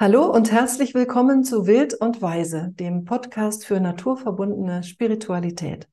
Hallo und herzlich willkommen zu Wild und Weise, dem Podcast für naturverbundene Spiritualität.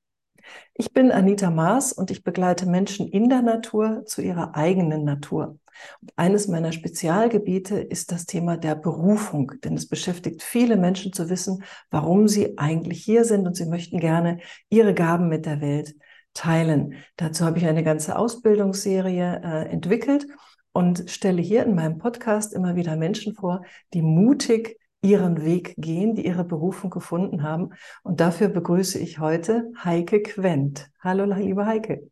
Ich bin Anita Maas und ich begleite Menschen in der Natur zu ihrer eigenen Natur. Und eines meiner Spezialgebiete ist das Thema der Berufung, denn es beschäftigt viele Menschen zu wissen, warum sie eigentlich hier sind und sie möchten gerne ihre Gaben mit der Welt teilen. Dazu habe ich eine ganze Ausbildungsserie äh, entwickelt und stelle hier in meinem Podcast immer wieder Menschen vor, die mutig ihren Weg gehen, die ihre Berufung gefunden haben. Und dafür begrüße ich heute Heike Quent. Hallo, liebe Heike.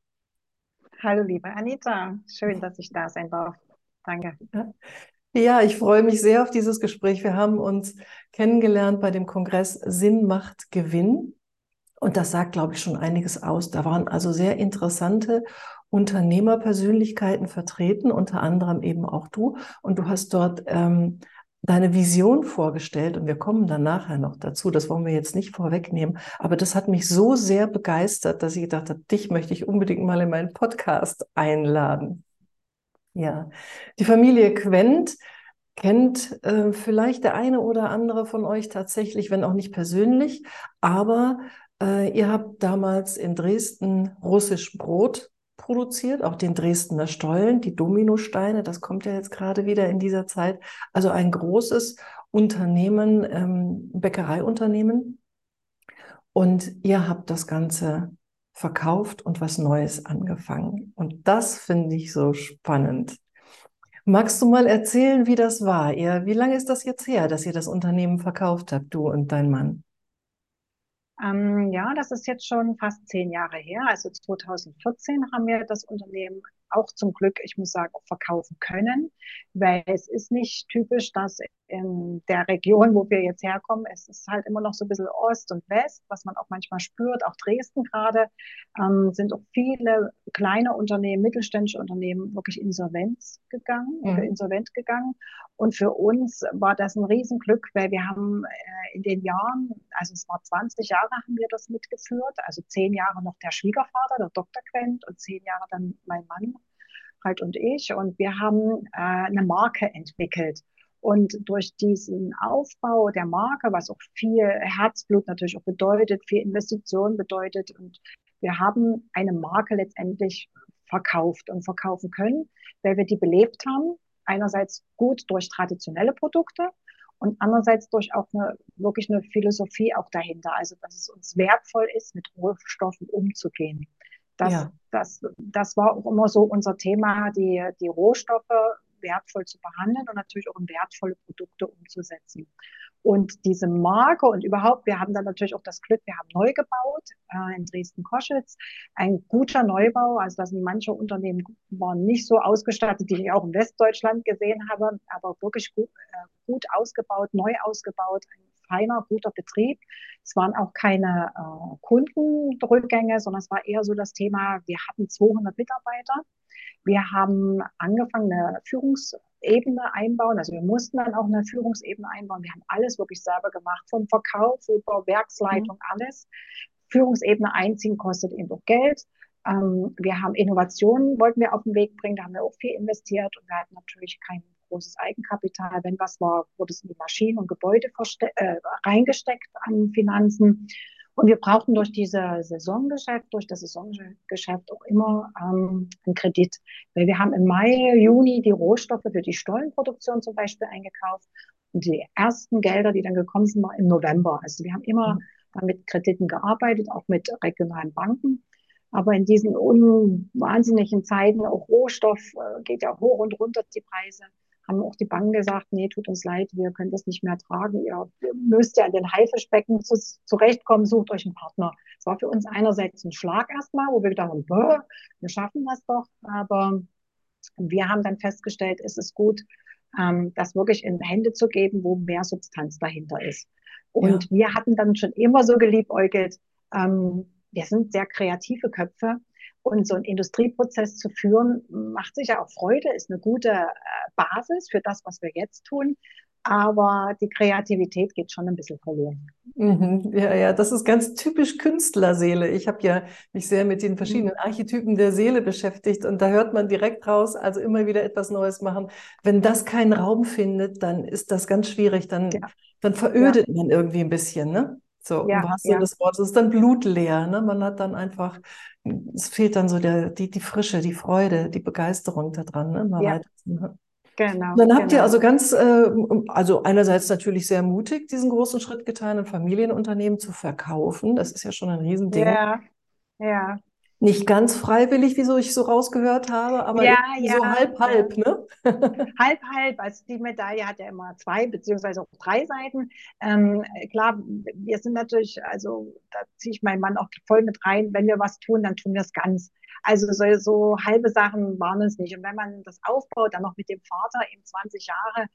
Hallo, liebe Anita. Schön, dass ich da sein darf. Danke. Ja, ich freue mich sehr auf dieses Gespräch. Wir haben uns kennengelernt bei dem Kongress Sinn macht Gewinn. Und das sagt, glaube ich, schon einiges aus. Da waren also sehr interessante Unternehmerpersönlichkeiten vertreten, unter anderem eben auch du. Und du hast dort ähm, deine Vision vorgestellt und wir kommen dann nachher noch dazu. Das wollen wir jetzt nicht vorwegnehmen. Aber das hat mich so sehr begeistert, dass ich gedacht habe, dich möchte ich unbedingt mal in meinen Podcast einladen. Ja, die Familie Quent kennt äh, vielleicht der eine oder andere von euch tatsächlich, wenn auch nicht persönlich, aber äh, ihr habt damals in Dresden russisch Brot produziert, auch den Dresdner Stollen, die Dominosteine, das kommt ja jetzt gerade wieder in dieser Zeit. Also ein großes Unternehmen, ähm, Bäckereiunternehmen. Und ihr habt das Ganze verkauft und was Neues angefangen. Und das finde ich so spannend. Magst du mal erzählen, wie das war? Ihr, wie lange ist das jetzt her, dass ihr das Unternehmen verkauft habt, du und dein Mann? Ähm, ja, das ist jetzt schon fast zehn Jahre her. Also 2014 haben wir das Unternehmen auch zum Glück, ich muss sagen, verkaufen können, weil es ist nicht typisch, dass in der Region, wo wir jetzt herkommen, es ist halt immer noch so ein bisschen Ost und West, was man auch manchmal spürt, auch Dresden gerade, ähm, sind auch viele kleine Unternehmen, mittelständische Unternehmen wirklich insolvenz gegangen mhm. oder insolvent gegangen. Und für uns war das ein Riesenglück, weil wir haben äh, in den Jahren, also es war 20 Jahre haben wir das mitgeführt, also zehn Jahre noch der Schwiegervater, der Dr. Quent und zehn Jahre dann mein Mann halt und ich. Und wir haben äh, eine Marke entwickelt. Und durch diesen Aufbau der Marke, was auch viel Herzblut natürlich auch bedeutet, viel Investition bedeutet, und wir haben eine Marke letztendlich verkauft und verkaufen können, weil wir die belebt haben. Einerseits gut durch traditionelle Produkte und andererseits durch auch eine, wirklich eine Philosophie auch dahinter. Also, dass es uns wertvoll ist, mit Rohstoffen umzugehen. Das, ja. das, das war auch immer so unser Thema, die, die Rohstoffe wertvoll zu behandeln und natürlich auch in wertvolle Produkte umzusetzen. Und diese Marke und überhaupt, wir haben dann natürlich auch das Glück, wir haben neu gebaut äh, in Dresden-Koschitz. Ein guter Neubau, also da sind manche Unternehmen waren nicht so ausgestattet, die ich auch in Westdeutschland gesehen habe, aber wirklich gut, äh, gut ausgebaut, neu ausgebaut, ein feiner, guter Betrieb. Es waren auch keine äh, Kundenrückgänge, sondern es war eher so das Thema, wir hatten 200 Mitarbeiter. Wir haben angefangen, eine Führungsebene einbauen. Also wir mussten dann auch eine Führungsebene einbauen. Wir haben alles wirklich selber gemacht, vom Verkauf über Werksleitung, mhm. alles. Führungsebene einziehen kostet eben auch Geld. Ähm, wir haben Innovationen, wollten wir auf den Weg bringen, da haben wir auch viel investiert und wir hatten natürlich kein großes Eigenkapital. Wenn was war, wurde es in die Maschinen und Gebäude äh, reingesteckt an Finanzen. Und wir brauchten durch diese Saisongeschäft, durch das Saisongeschäft auch immer ähm, einen Kredit. Weil wir haben im Mai, Juni die Rohstoffe für die Stollenproduktion zum Beispiel eingekauft. Und die ersten Gelder, die dann gekommen sind, waren im November. Also wir haben immer mhm. mit Krediten gearbeitet, auch mit regionalen Banken. Aber in diesen unwahnsinnigen Zeiten, auch Rohstoff äh, geht ja hoch und runter die Preise, haben auch die Banken gesagt, nee, tut uns leid, wir können das nicht mehr tragen. Ihr müsst ja an den Haifischbecken zu, zurechtkommen, sucht euch einen Partner. Es war für uns einerseits ein Schlag erstmal, wo wir gedacht haben, wir schaffen das doch. Aber wir haben dann festgestellt, es ist gut, ähm, das wirklich in Hände zu geben, wo mehr Substanz dahinter ist. Und ja. wir hatten dann schon immer so geliebäugelt, ähm, wir sind sehr kreative Köpfe und so einen Industrieprozess zu führen, macht sicher auch Freude, ist eine gute äh, Basis für das, was wir jetzt tun. aber die Kreativität geht schon ein bisschen verloren. Mhm. Ja, ja, das ist ganz typisch Künstlerseele. Ich habe ja mich sehr mit den verschiedenen mhm. Archetypen der Seele beschäftigt und da hört man direkt raus, also immer wieder etwas Neues machen. Wenn das keinen Raum findet, dann ist das ganz schwierig, dann, ja. dann verödet ja. man irgendwie ein bisschen, ne? So, ja, im wahrsten Sinne des Wortes. Es ist dann blutleer, ne? Man hat dann einfach, es fehlt dann so der, die, die Frische, die Freude, die Begeisterung daran, ne? Mal ja. weiter. Ne? Genau. Dann habt genau. ihr also ganz, äh, also einerseits natürlich sehr mutig, diesen großen Schritt getan, ein Familienunternehmen zu verkaufen. Das ist ja schon ein Riesending. Ja, ja. Nicht ganz freiwillig, wieso ich so rausgehört habe, aber ja, ja, so halb, halb, ne? halb, halb. Also die Medaille hat ja immer zwei beziehungsweise auch drei Seiten. Ähm, klar, wir sind natürlich, also da ziehe ich meinen Mann auch voll mit rein. Wenn wir was tun, dann tun wir es ganz. Also so, so halbe Sachen waren es nicht. Und wenn man das aufbaut, dann noch mit dem Vater eben 20 Jahre,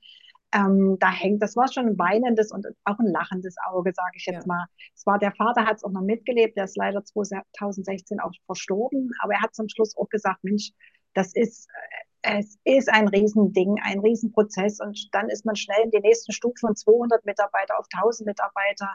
ähm, da hängt, das war schon ein weinendes und auch ein lachendes Auge, sage ich jetzt ja. mal. Es war, der Vater hat es auch noch mitgelebt, der ist leider 2016 auch verstorben, aber er hat zum Schluss auch gesagt, Mensch, das ist, äh, es ist ein Riesending, ein Riesenprozess und dann ist man schnell in die nächsten Stufen von 200 Mitarbeiter auf 1000 Mitarbeiter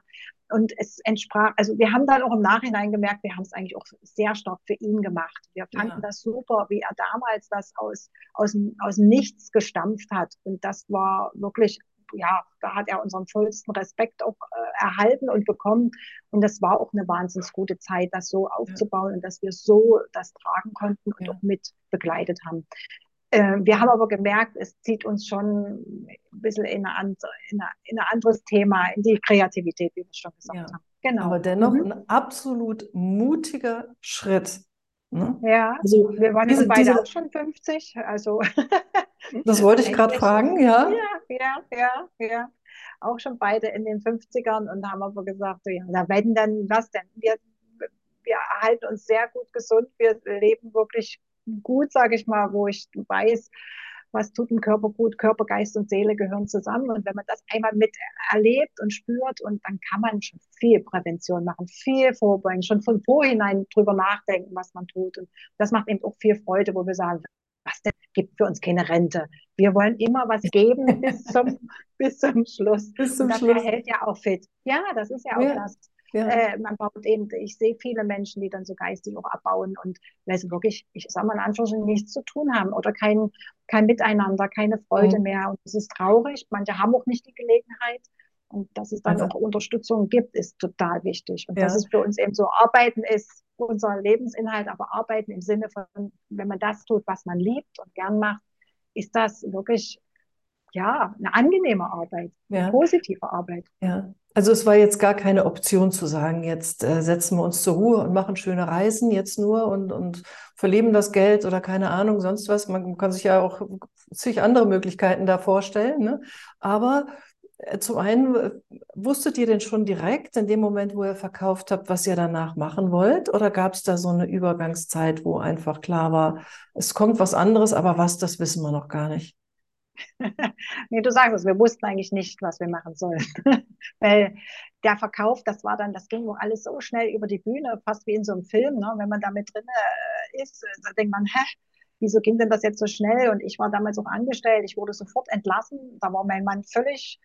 und es entsprach, also wir haben dann auch im Nachhinein gemerkt, wir haben es eigentlich auch sehr stark für ihn gemacht. Wir fanden ja. das super, wie er damals das aus, aus, aus Nichts gestampft hat und das war wirklich ja, da hat er unseren vollsten Respekt auch äh, erhalten und bekommen. Und das war auch eine wahnsinnig gute Zeit, das so aufzubauen ja. und dass wir so das tragen konnten und ja. auch mit begleitet haben. Äh, wir haben aber gemerkt, es zieht uns schon ein bisschen in, eine in, ein anderes Thema, in die Kreativität, wie wir schon gesagt ja. haben. Genau. Aber dennoch mhm. ein absolut mutiger Schritt. Ne? Ja, also wir waren diese, beide diese, auch schon 50. Also das wollte ich gerade fragen, ja. Ja, ja, ja, ja. Auch schon beide in den 50ern und haben aber gesagt, ja, na wenn dann, was denn? Wir, wir erhalten uns sehr gut gesund, wir leben wirklich gut, sage ich mal, wo ich weiß, was tut dem Körper gut, Körper, Geist und Seele gehören zusammen. Und wenn man das einmal mit erlebt und spürt, und dann kann man schon viel Prävention machen, viel vorbeugen, schon von vorhinein drüber nachdenken, was man tut. Und das macht eben auch viel Freude, wo wir sagen, was denn gibt für uns keine Rente. Wir wollen immer was geben bis zum, bis zum Schluss. Bis zum und das Schluss. hält ja auch fit. Ja, das ist ja auch ja. das. Ja. Äh, man baut eben, ich sehe viele Menschen, die dann so geistig auch abbauen und weil sie wirklich, ich sage mal in Anführungsstrichen, nichts zu tun haben oder kein, kein Miteinander, keine Freude mhm. mehr. Und es ist traurig. Manche haben auch nicht die Gelegenheit. Und dass es dann also. auch Unterstützung gibt, ist total wichtig. Und ja. dass es für uns eben so Arbeiten ist, unser Lebensinhalt, aber Arbeiten im Sinne von, wenn man das tut, was man liebt und gern macht, ist das wirklich ja, eine angenehme Arbeit, ja. eine positive Arbeit. Ja. Also es war jetzt gar keine Option zu sagen, jetzt äh, setzen wir uns zur Ruhe und machen schöne Reisen jetzt nur und, und verleben das Geld oder keine Ahnung, sonst was. Man kann sich ja auch zig andere Möglichkeiten da vorstellen. Ne? Aber äh, zum einen, äh, wusstet ihr denn schon direkt in dem Moment, wo ihr verkauft habt, was ihr danach machen wollt? Oder gab es da so eine Übergangszeit, wo einfach klar war, es kommt was anderes, aber was, das wissen wir noch gar nicht? nee, du sagst es, wir wussten eigentlich nicht, was wir machen sollen. Weil der Verkauf, das war dann, das ging wohl alles so schnell über die Bühne, fast wie in so einem Film. Ne? Wenn man da mit drin äh, ist, da denkt man, hä, wieso ging denn das jetzt so schnell? Und ich war damals auch angestellt, ich wurde sofort entlassen. Da war mein Mann völlig,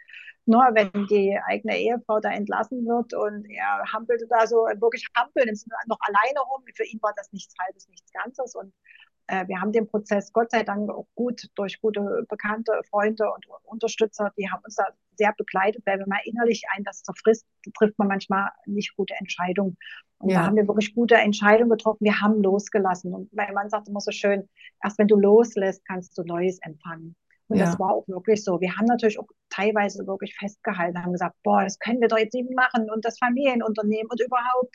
ne, wenn die eigene Ehefrau da entlassen wird und er hampelte da so wirklich hampeln, noch alleine rum. Für ihn war das nichts Halbes, nichts Ganzes. Und äh, wir haben den Prozess Gott sei Dank auch gut durch gute Bekannte, Freunde und Unterstützer, die haben uns da sehr begleitet, weil wenn man innerlich ein das zerfrisst, trifft man manchmal nicht gute Entscheidungen. Und ja. da haben wir wirklich gute Entscheidungen getroffen. Wir haben losgelassen. Und mein Mann sagt immer so schön, erst wenn du loslässt, kannst du Neues empfangen. Und ja. das war auch wirklich so. Wir haben natürlich auch teilweise wirklich festgehalten, haben gesagt, boah, das können wir doch jetzt eben machen und das Familienunternehmen und überhaupt.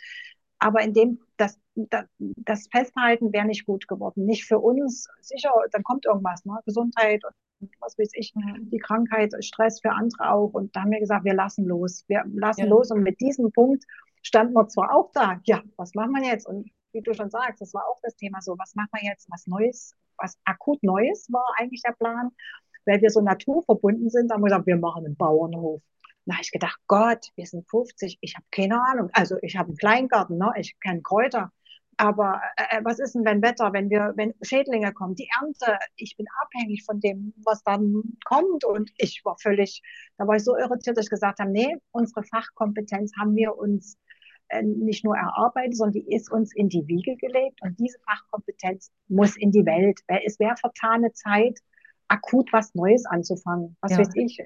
Aber in dem, das, das, das Festhalten wäre nicht gut geworden. Nicht für uns, sicher, dann kommt irgendwas, ne? Gesundheit und was weiß ich, die Krankheit, Stress für andere auch. Und da haben wir gesagt, wir lassen los. Wir lassen ja. los. Und mit diesem Punkt standen wir zwar auch da, ja, was machen wir jetzt? Und wie du schon sagst, das war auch das Thema so, was machen wir jetzt? Was Neues, was akut Neues war eigentlich der Plan. Weil wir so naturverbunden sind, haben wir gesagt, wir machen einen Bauernhof. Da habe ich gedacht, Gott, wir sind 50, ich habe keine Ahnung. Also ich habe einen Kleingarten, ne? ich kenne Kräuter. Aber äh, was ist denn, wenn Wetter, wenn wir, wenn Schädlinge kommen, die Ernte, ich bin abhängig von dem, was dann kommt. Und ich war völlig, da war ich so irritiert, dass ich gesagt habe, nee, unsere Fachkompetenz haben wir uns äh, nicht nur erarbeitet, sondern die ist uns in die Wiege gelegt. Und diese Fachkompetenz muss in die Welt. Es wäre vertane Zeit, akut was Neues anzufangen. Was ja. weiß ich,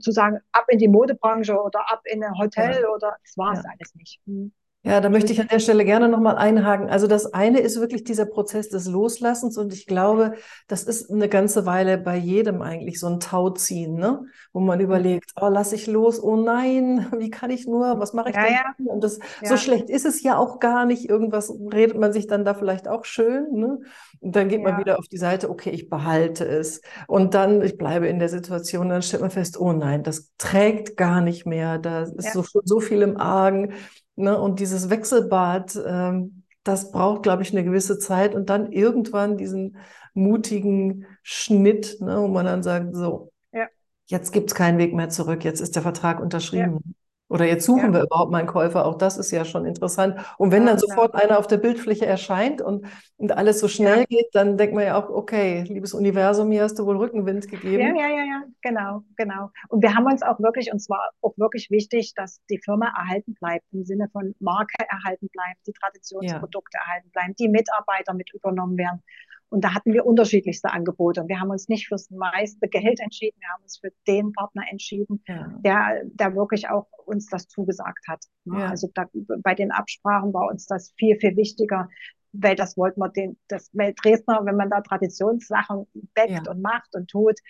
zu sagen, ab in die Modebranche oder ab in ein Hotel ja. oder das war es ja. alles nicht. Hm. Ja, da möchte ich an der Stelle gerne nochmal einhaken. Also das eine ist wirklich dieser Prozess des Loslassens und ich glaube, das ist eine ganze Weile bei jedem eigentlich so ein Tauziehen, ne? wo man überlegt, oh, lass ich los, oh nein, wie kann ich nur, was mache ich ja, denn? Ja. Und das, ja. so schlecht ist es ja auch gar nicht. Irgendwas redet man sich dann da vielleicht auch schön. Ne? Und dann geht man wieder auf die Seite, okay, ich behalte es. Und dann, ich bleibe in der Situation, dann stellt man fest, oh nein, das trägt gar nicht mehr, da ist so, so viel im Argen. Ne? Und dieses Wechselbad, ähm, das braucht, glaube ich, eine gewisse Zeit und dann irgendwann diesen mutigen Schnitt, ne, wo man dann sagt, so, ja. jetzt gibt es keinen Weg mehr zurück, jetzt ist der Vertrag unterschrieben. Oder jetzt suchen ja. wir überhaupt mal einen Käufer. Auch das ist ja schon interessant. Und wenn ja, dann sofort klar. einer auf der Bildfläche erscheint und, und alles so schnell ja. geht, dann denkt man ja auch, okay, liebes Universum, hier hast du wohl Rückenwind gegeben. Ja, ja, ja, ja, genau, genau. Und wir haben uns auch wirklich, und zwar auch wirklich wichtig, dass die Firma erhalten bleibt, im Sinne von Marke erhalten bleibt, die Traditionsprodukte erhalten bleiben, die Mitarbeiter mit übernommen werden. Und da hatten wir unterschiedlichste Angebote. Und wir haben uns nicht fürs meiste Geld entschieden, wir haben uns für den Partner entschieden, ja. der, der wirklich auch uns das zugesagt hat. Ne? Ja. Also da, bei den Absprachen war uns das viel, viel wichtiger, weil das wollten wir den, das, weil Dresdner, wenn man da Traditionssachen deckt ja. und macht und tut,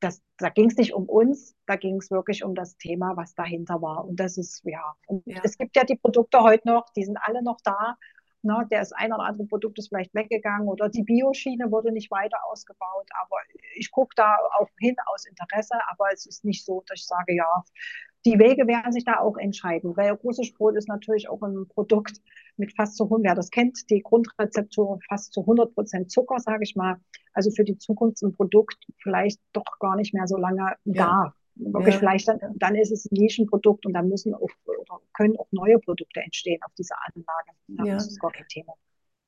das, da ging es nicht um uns, da ging es wirklich um das Thema, was dahinter war. Und das ist, ja, und ja. es gibt ja die Produkte heute noch, die sind alle noch da. Ne, der ist ein oder andere Produkt ist vielleicht weggegangen oder die Bioschiene wurde nicht weiter ausgebaut. Aber ich gucke da auch hin aus Interesse, aber es ist nicht so, dass ich sage, ja, die Wege werden sich da auch entscheiden, weil russisch Brot ist natürlich auch ein Produkt mit fast zu 100, wer das kennt, die Grundrezeptur fast zu 100 Prozent Zucker, sage ich mal. Also für die Zukunft ein Produkt vielleicht doch gar nicht mehr so lange ja. da wirklich ja. vielleicht dann, dann ist es ein Nischenprodukt und dann müssen auch, oder können auch neue Produkte entstehen auf dieser Anlage. Ja, ja. Das ist gar kein Thema.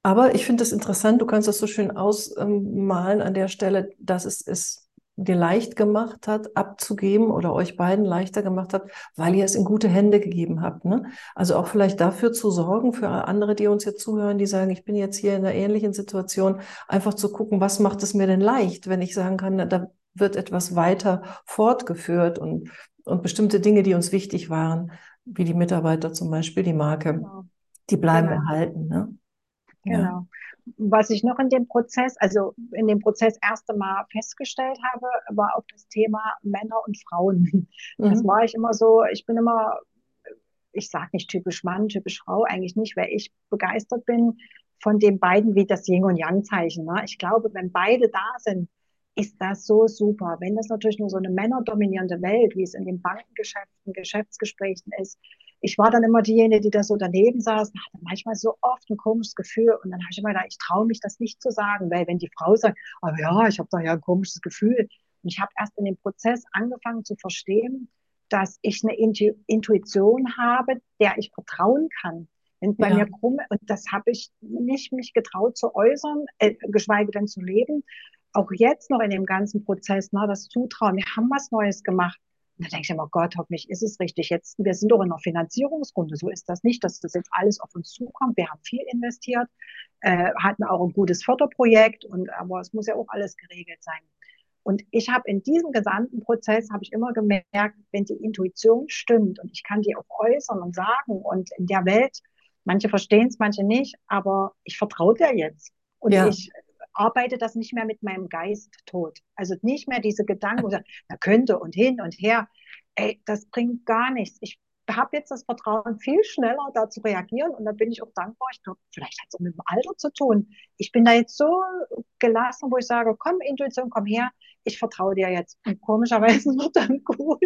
Aber ich finde es interessant, du kannst das so schön ausmalen an der Stelle, dass es es dir leicht gemacht hat, abzugeben oder euch beiden leichter gemacht hat, weil ihr es in gute Hände gegeben habt. Ne? Also auch vielleicht dafür zu sorgen, für andere, die uns jetzt zuhören, die sagen, ich bin jetzt hier in einer ähnlichen Situation, einfach zu gucken, was macht es mir denn leicht, wenn ich sagen kann, da wird etwas weiter fortgeführt und, und bestimmte Dinge, die uns wichtig waren, wie die Mitarbeiter zum Beispiel, die Marke, genau. die bleiben genau. erhalten. Ne? Genau. Ja. Was ich noch in dem Prozess, also in dem Prozess erste Mal festgestellt habe, war auch das Thema Männer und Frauen. Mhm. Das war ich immer so, ich bin immer, ich sage nicht typisch Mann, typisch Frau, eigentlich nicht, weil ich begeistert bin von den beiden wie das Yin und Yang Zeichen. Ne? Ich glaube, wenn beide da sind, ist das so super. Wenn das natürlich nur so eine männerdominierende Welt, wie es in den Bankengeschäften, Geschäftsgesprächen ist, ich war dann immer diejenige, die da so daneben saß und hatte manchmal so oft ein komisches Gefühl. Und dann habe ich immer gedacht, ich traue mich das nicht zu sagen, weil wenn die Frau sagt, oh ja, ich habe da ja ein komisches Gefühl. Und ich habe erst in dem Prozess angefangen zu verstehen, dass ich eine Intuition habe, der ich vertrauen kann. Wenn bei ja. mir krumm, und das habe ich nicht mich getraut zu äußern, äh, geschweige denn zu leben, auch jetzt noch in dem ganzen Prozess, ne, das Zutrauen, wir haben was Neues gemacht. Und da denke ich immer, Gott, hoffentlich ist es richtig. Jetzt, wir sind doch in einer Finanzierungsrunde. So ist das nicht, dass das jetzt alles auf uns zukommt. Wir haben viel investiert, äh, hatten auch ein gutes Förderprojekt und aber es muss ja auch alles geregelt sein. Und ich habe in diesem gesamten Prozess habe ich immer gemerkt, wenn die Intuition stimmt und ich kann die auch äußern und sagen und in der Welt, manche verstehen es, manche nicht, aber ich vertraue dir jetzt. Und ja. ich arbeite das nicht mehr mit meinem Geist tot. Also nicht mehr diese Gedanken, oder da könnte und hin und her. Ey, das bringt gar nichts. Ich habe jetzt das Vertrauen, viel schneller da zu reagieren und da bin ich auch dankbar. Ich glaube, vielleicht hat es auch mit dem Alter zu tun. Ich bin da jetzt so gelassen, wo ich sage, komm, Intuition, komm her, ich vertraue dir jetzt. Und komischerweise wird dann gut,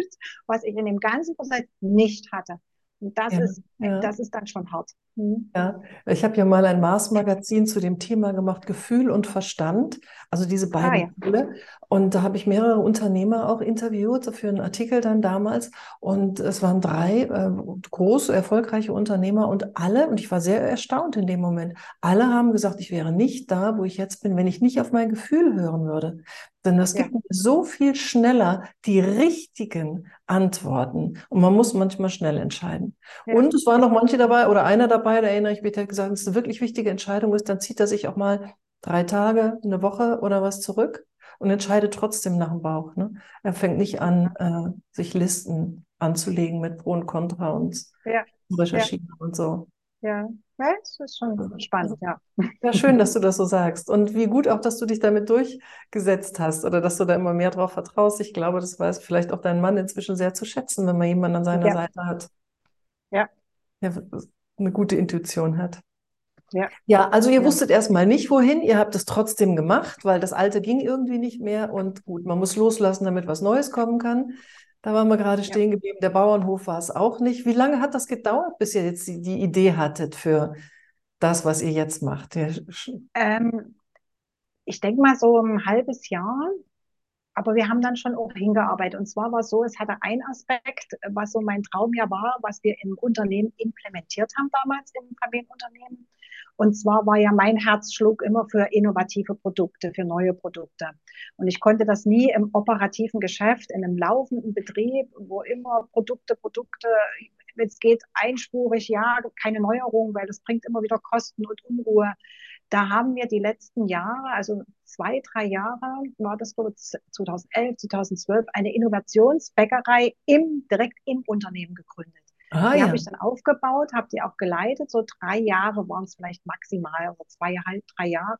was ich in dem ganzen Prozess nicht hatte. Und das ja. ist ja. das ist dann schon hart. Mhm. Ja, ich habe ja mal ein Mars-Magazin zu dem Thema gemacht, Gefühl und Verstand, also diese beiden ah, ja. Und da habe ich mehrere Unternehmer auch interviewt für einen Artikel dann damals. Und es waren drei äh, große, erfolgreiche Unternehmer und alle, und ich war sehr erstaunt in dem Moment, alle haben gesagt, ich wäre nicht da, wo ich jetzt bin, wenn ich nicht auf mein Gefühl hören würde. Denn das gibt ja. so viel schneller die richtigen Antworten. Und man muss manchmal schnell entscheiden. Ja. Und es waren noch manche dabei oder einer dabei, da erinnere ich mich, der hat gesagt, wenn es eine wirklich wichtige Entscheidung ist, dann zieht er sich auch mal drei Tage, eine Woche oder was zurück und entscheidet trotzdem nach dem Bauch. Ne? Er fängt nicht an, äh, sich Listen anzulegen mit Pro und Contra und ja. recherchieren und so. Ja, ja, das ist schon spannend, ja. Ja, schön, dass du das so sagst. Und wie gut auch, dass du dich damit durchgesetzt hast oder dass du da immer mehr drauf vertraust. Ich glaube, das weiß vielleicht auch dein Mann inzwischen sehr zu schätzen, wenn man jemanden an seiner ja. Seite hat. Ja. Eine gute Intuition hat. Ja. Ja, also ihr ja. wusstet erstmal nicht, wohin. Ihr habt es trotzdem gemacht, weil das Alte ging irgendwie nicht mehr. Und gut, man muss loslassen, damit was Neues kommen kann. Da waren wir gerade stehen geblieben. Der Bauernhof war es auch nicht. Wie lange hat das gedauert, bis ihr jetzt die, die Idee hattet für das, was ihr jetzt macht? Ähm, ich denke mal so ein halbes Jahr. Aber wir haben dann schon auch hingearbeitet. Und zwar war es so, es hatte ein Aspekt, was so mein Traum ja war, was wir im Unternehmen implementiert haben damals im Familienunternehmen. Und zwar war ja mein Herzschluck immer für innovative Produkte, für neue Produkte. Und ich konnte das nie im operativen Geschäft, in einem laufenden Betrieb, wo immer Produkte, Produkte, es geht, einspurig, ja, keine Neuerung, weil das bringt immer wieder Kosten und Unruhe. Da haben wir die letzten Jahre, also zwei, drei Jahre, war das so 2011, 2012, eine Innovationsbäckerei im, direkt im Unternehmen gegründet. Ah, die ja. habe ich dann aufgebaut, habe die auch geleitet. So drei Jahre waren es vielleicht maximal oder zweieinhalb, drei Jahre.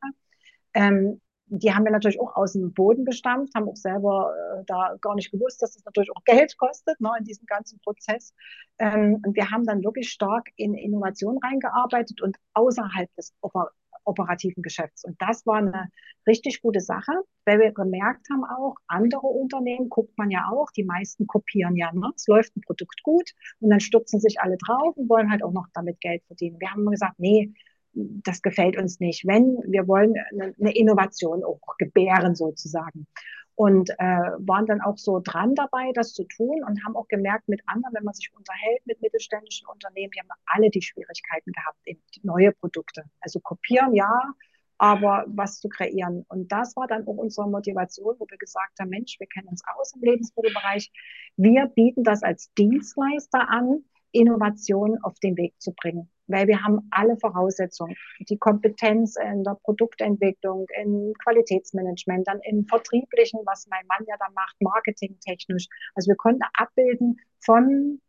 Ähm, die haben wir natürlich auch aus dem Boden gestampft, haben auch selber äh, da gar nicht gewusst, dass es das natürlich auch Geld kostet ne, in diesem ganzen Prozess. Ähm, und wir haben dann wirklich stark in Innovation reingearbeitet und außerhalb des operativen Geschäfts. Und das war eine richtig gute Sache, weil wir gemerkt haben auch, andere Unternehmen guckt man ja auch, die meisten kopieren ja, ne? es läuft ein Produkt gut und dann stürzen sich alle drauf und wollen halt auch noch damit Geld verdienen. Wir haben gesagt, nee, das gefällt uns nicht. Wenn, wir wollen eine, eine Innovation auch gebären sozusagen und äh, waren dann auch so dran dabei, das zu tun und haben auch gemerkt mit anderen, wenn man sich unterhält mit mittelständischen Unternehmen, die haben alle die Schwierigkeiten gehabt, eben neue Produkte. Also kopieren, ja, aber was zu kreieren. Und das war dann auch unsere Motivation, wo wir gesagt haben, Mensch, wir kennen uns aus im Lebensmittelbereich. Wir bieten das als Dienstleister an, Innovation auf den Weg zu bringen weil wir haben alle Voraussetzungen. Die Kompetenz in der Produktentwicklung, in Qualitätsmanagement, dann im Vertrieblichen, was mein Mann ja da macht, marketingtechnisch. Also wir konnten abbilden von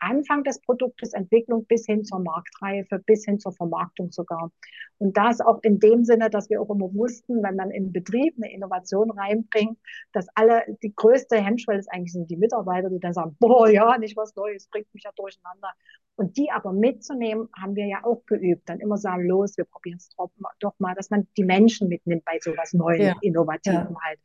Anfang des Produktes, Entwicklung bis hin zur Marktreife, bis hin zur Vermarktung sogar. Und das auch in dem Sinne, dass wir auch immer wussten, wenn man im Betrieb eine Innovation reinbringt, dass alle, die größte Hemmschwelle ist eigentlich sind die Mitarbeiter, die dann sagen, boah, ja, nicht was Neues, bringt mich ja durcheinander. Und die aber mitzunehmen, haben wir ja auch geübt. Dann immer sagen, los, wir probieren es doch mal, dass man die Menschen mitnimmt bei sowas Neuem, ja. Innovativen ja. halt.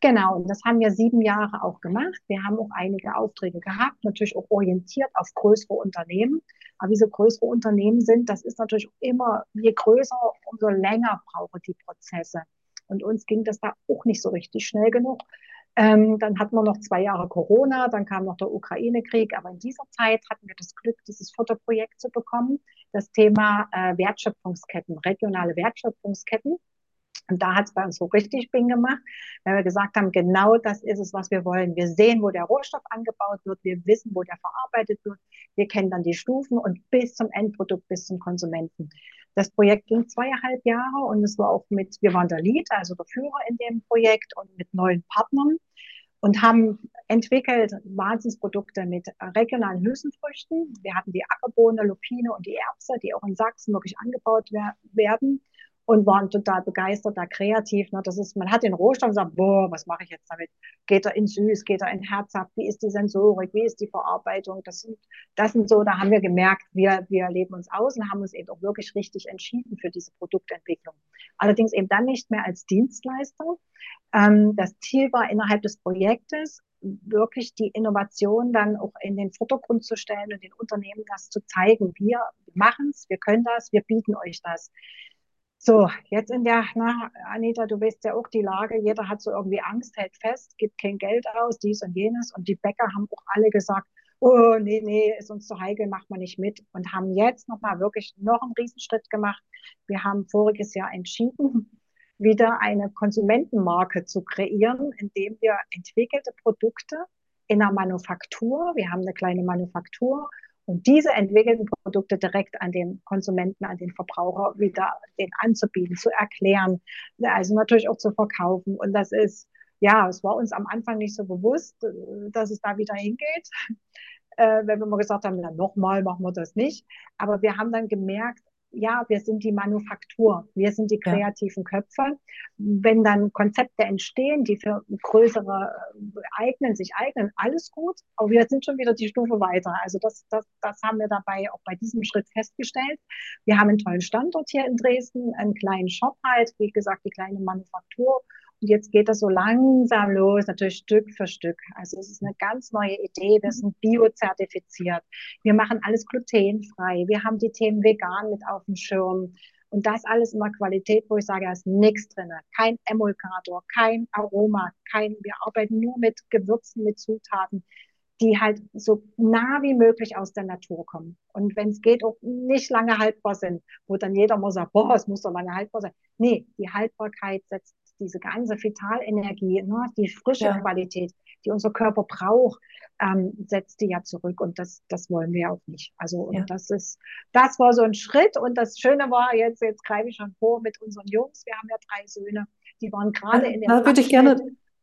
Genau, und das haben wir sieben Jahre auch gemacht. Wir haben auch einige Aufträge gehabt, natürlich auch orientiert auf größere Unternehmen. Aber wie so größere Unternehmen sind, das ist natürlich immer, je größer, umso länger brauchen die Prozesse. Und uns ging das da auch nicht so richtig schnell genug. Ähm, dann hatten wir noch zwei Jahre Corona, dann kam noch der Ukraine-Krieg. Aber in dieser Zeit hatten wir das Glück, dieses Förderprojekt zu bekommen. Das Thema äh, Wertschöpfungsketten, regionale Wertschöpfungsketten. Und da hat es bei uns so richtig Bing gemacht, weil wir gesagt haben, genau das ist es, was wir wollen. Wir sehen, wo der Rohstoff angebaut wird, wir wissen, wo der verarbeitet wird, wir kennen dann die Stufen und bis zum Endprodukt, bis zum Konsumenten. Das Projekt ging zweieinhalb Jahre und es war auch mit, wir waren der Lead, also der Führer in dem Projekt und mit neuen Partnern und haben entwickelt Wahnsinnsprodukte mit regionalen Hülsenfrüchten. Wir hatten die Ackerbohne, Lupine und die Erbse, die auch in Sachsen wirklich angebaut werden und waren total begeistert, da kreativ. Ne? Das ist, man hat den Rohstoff und sagt, boah, was mache ich jetzt damit? Geht er in süß, geht er in herzhaft? Wie ist die Sensorik? Wie ist die Verarbeitung? Das sind, das sind so, da haben wir gemerkt, wir, wir leben uns aus und haben uns eben auch wirklich richtig entschieden für diese Produktentwicklung. Allerdings eben dann nicht mehr als Dienstleister. Ähm, das Ziel war innerhalb des Projektes, wirklich die Innovation dann auch in den Vordergrund zu stellen und den Unternehmen das zu zeigen. Wir machen es, wir können das, wir bieten euch das. So, jetzt in der, na, Anita, du weißt ja auch die Lage, jeder hat so irgendwie Angst, hält fest, gibt kein Geld aus, dies und jenes. Und die Bäcker haben auch alle gesagt, oh, nee, nee, ist uns zu heikel, macht man nicht mit. Und haben jetzt nochmal wirklich noch einen Riesenschritt gemacht. Wir haben voriges Jahr entschieden, wieder eine Konsumentenmarke zu kreieren, indem wir entwickelte Produkte in der Manufaktur, wir haben eine kleine Manufaktur, und diese entwickelten Produkte direkt an den Konsumenten, an den Verbraucher wieder den anzubieten, zu erklären, also natürlich auch zu verkaufen. Und das ist, ja, es war uns am Anfang nicht so bewusst, dass es da wieder hingeht. Äh, wenn wir mal gesagt haben, na, nochmal machen wir das nicht. Aber wir haben dann gemerkt, ja, wir sind die Manufaktur, wir sind die kreativen ja. Köpfe. Wenn dann Konzepte entstehen, die für größere äh, eignen, sich eignen, alles gut, aber wir sind schon wieder die Stufe weiter. Also das, das, das haben wir dabei auch bei diesem Schritt festgestellt. Wir haben einen tollen Standort hier in Dresden, einen kleinen Shop halt, wie gesagt, die kleine Manufaktur und jetzt geht das so langsam los, natürlich Stück für Stück. Also es ist eine ganz neue Idee. Wir sind biozertifiziert. Wir machen alles glutenfrei. Wir haben die Themen vegan mit auf dem Schirm. Und das alles in der Qualität, wo ich sage, da ist nichts drin. Kein Emulgator, kein Aroma, kein, wir arbeiten nur mit Gewürzen, mit Zutaten, die halt so nah wie möglich aus der Natur kommen. Und wenn es geht, auch nicht lange haltbar sind, wo dann jeder muss sagen, boah, es muss doch lange haltbar sein. Nee, die Haltbarkeit setzt diese ganze Vitalenergie, ne, die frische ja. Qualität, die unser Körper braucht, ähm, setzt die ja zurück und das, das wollen wir auch nicht. Also und ja. das ist, das war so ein Schritt und das Schöne war jetzt, jetzt greife ich schon vor mit unseren Jungs. Wir haben ja drei Söhne, die waren gerade in dem. Da würde ich gerne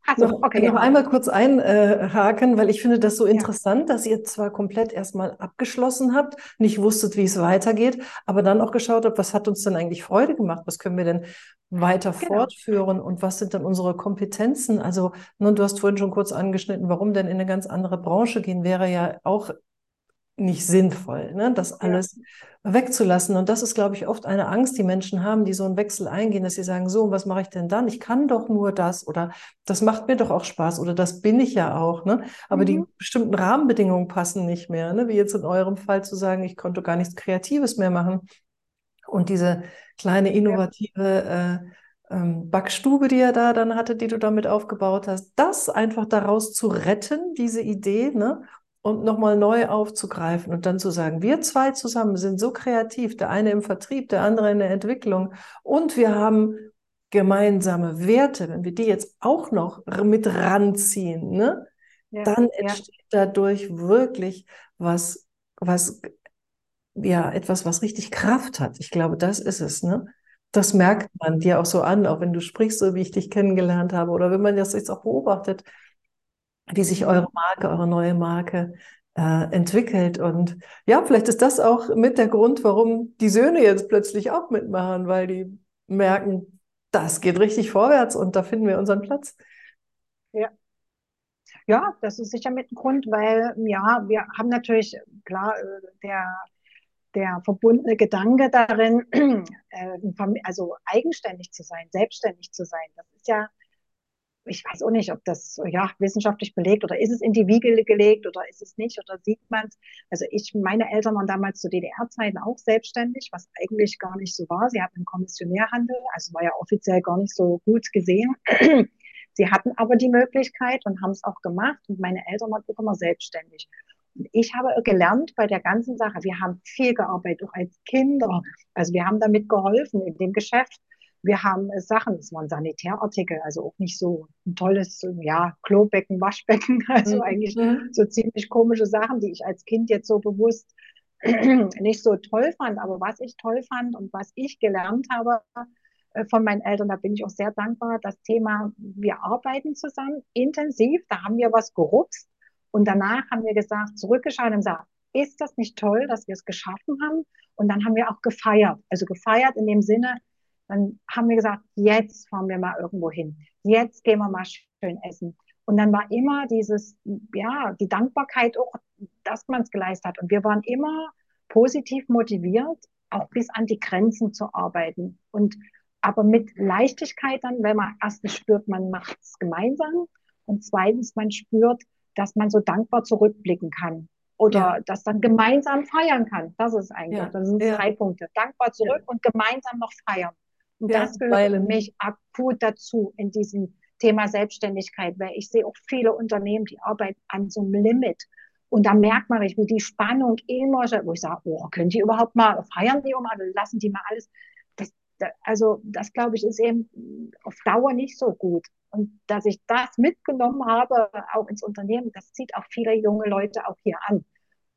also, noch, okay, noch einmal kurz einhaken, weil ich finde das so interessant, ja. dass ihr zwar komplett erstmal abgeschlossen habt, nicht wusstet, wie es weitergeht, aber dann auch geschaut habt, was hat uns denn eigentlich Freude gemacht, was können wir denn weiter genau. fortführen und was sind dann unsere Kompetenzen? Also, ne, du hast vorhin schon kurz angeschnitten, warum denn in eine ganz andere Branche gehen, wäre ja auch nicht sinnvoll, ne? das alles ja. wegzulassen. Und das ist, glaube ich, oft eine Angst, die Menschen haben, die so einen Wechsel eingehen, dass sie sagen, so, und was mache ich denn dann? Ich kann doch nur das oder das macht mir doch auch Spaß oder das bin ich ja auch. Ne? Aber mhm. die bestimmten Rahmenbedingungen passen nicht mehr, ne? wie jetzt in eurem Fall zu sagen, ich konnte gar nichts Kreatives mehr machen. Und diese kleine innovative ja. äh, ähm, Backstube, die er da dann hatte, die du damit aufgebaut hast, das einfach daraus zu retten, diese Idee, ne? Und nochmal neu aufzugreifen und dann zu sagen, wir zwei zusammen sind so kreativ, der eine im Vertrieb, der andere in der Entwicklung und wir haben gemeinsame Werte, wenn wir die jetzt auch noch mit ranziehen, ne, ja, dann entsteht ja. dadurch wirklich was, was, ja, etwas, was richtig Kraft hat. Ich glaube, das ist es, ne? Das merkt man dir auch so an, auch wenn du sprichst, so wie ich dich kennengelernt habe, oder wenn man das jetzt auch beobachtet, wie sich eure Marke, eure neue Marke äh, entwickelt. Und ja, vielleicht ist das auch mit der Grund, warum die Söhne jetzt plötzlich auch mitmachen, weil die merken, das geht richtig vorwärts und da finden wir unseren Platz. Ja. Ja, das ist sicher mit dem Grund, weil ja, wir haben natürlich, klar, äh, der, der verbundene Gedanke darin, äh, also eigenständig zu sein, selbstständig zu sein. Das ist ja ich weiß auch nicht, ob das ja wissenschaftlich belegt oder ist es in die Wiege gelegt oder ist es nicht oder sieht man es. Also ich, meine Eltern waren damals zu DDR-Zeiten auch selbstständig, was eigentlich gar nicht so war. Sie hatten einen Kommissionärhandel, also war ja offiziell gar nicht so gut gesehen. Sie hatten aber die Möglichkeit und haben es auch gemacht und meine Eltern waren auch immer selbstständig. Und ich habe gelernt bei der ganzen Sache, wir haben viel gearbeitet, auch als Kinder. Also wir haben damit geholfen in dem Geschäft wir haben äh, Sachen, es waren Sanitärartikel, also auch nicht so ein tolles, ja, Klobecken, Waschbecken, also mhm. eigentlich mhm. so ziemlich komische Sachen, die ich als Kind jetzt so bewusst nicht so toll fand. Aber was ich toll fand und was ich gelernt habe äh, von meinen Eltern, da bin ich auch sehr dankbar, das Thema, wir arbeiten zusammen intensiv, da haben wir was gerupst und danach haben wir gesagt, zurückgeschaut und gesagt, ist das nicht toll, dass wir es geschaffen haben? Und dann haben wir auch gefeiert. Also gefeiert in dem Sinne, dann haben wir gesagt, jetzt fahren wir mal irgendwo hin. Jetzt gehen wir mal schön essen. Und dann war immer dieses, ja, die Dankbarkeit auch, dass man es geleistet hat. Und wir waren immer positiv motiviert, auch bis an die Grenzen zu arbeiten. Und aber mit Leichtigkeit dann, wenn man erstens spürt, man macht es gemeinsam Und zweitens, man spürt, dass man so dankbar zurückblicken kann oder ja. das dann gemeinsam feiern kann. Das ist eigentlich, ja. das sind ja. drei Punkte. Dankbar zurück und gemeinsam noch feiern. Und das gehört für mich akut dazu in diesem Thema Selbstständigkeit, weil ich sehe auch viele Unternehmen, die arbeiten an so einem Limit. Und da merkt man wie die Spannung immer, wo ich sage, oh, können die überhaupt mal, feiern die immer, lassen die mal alles. Das, also das, glaube ich, ist eben auf Dauer nicht so gut. Und dass ich das mitgenommen habe, auch ins Unternehmen, das zieht auch viele junge Leute auch hier an.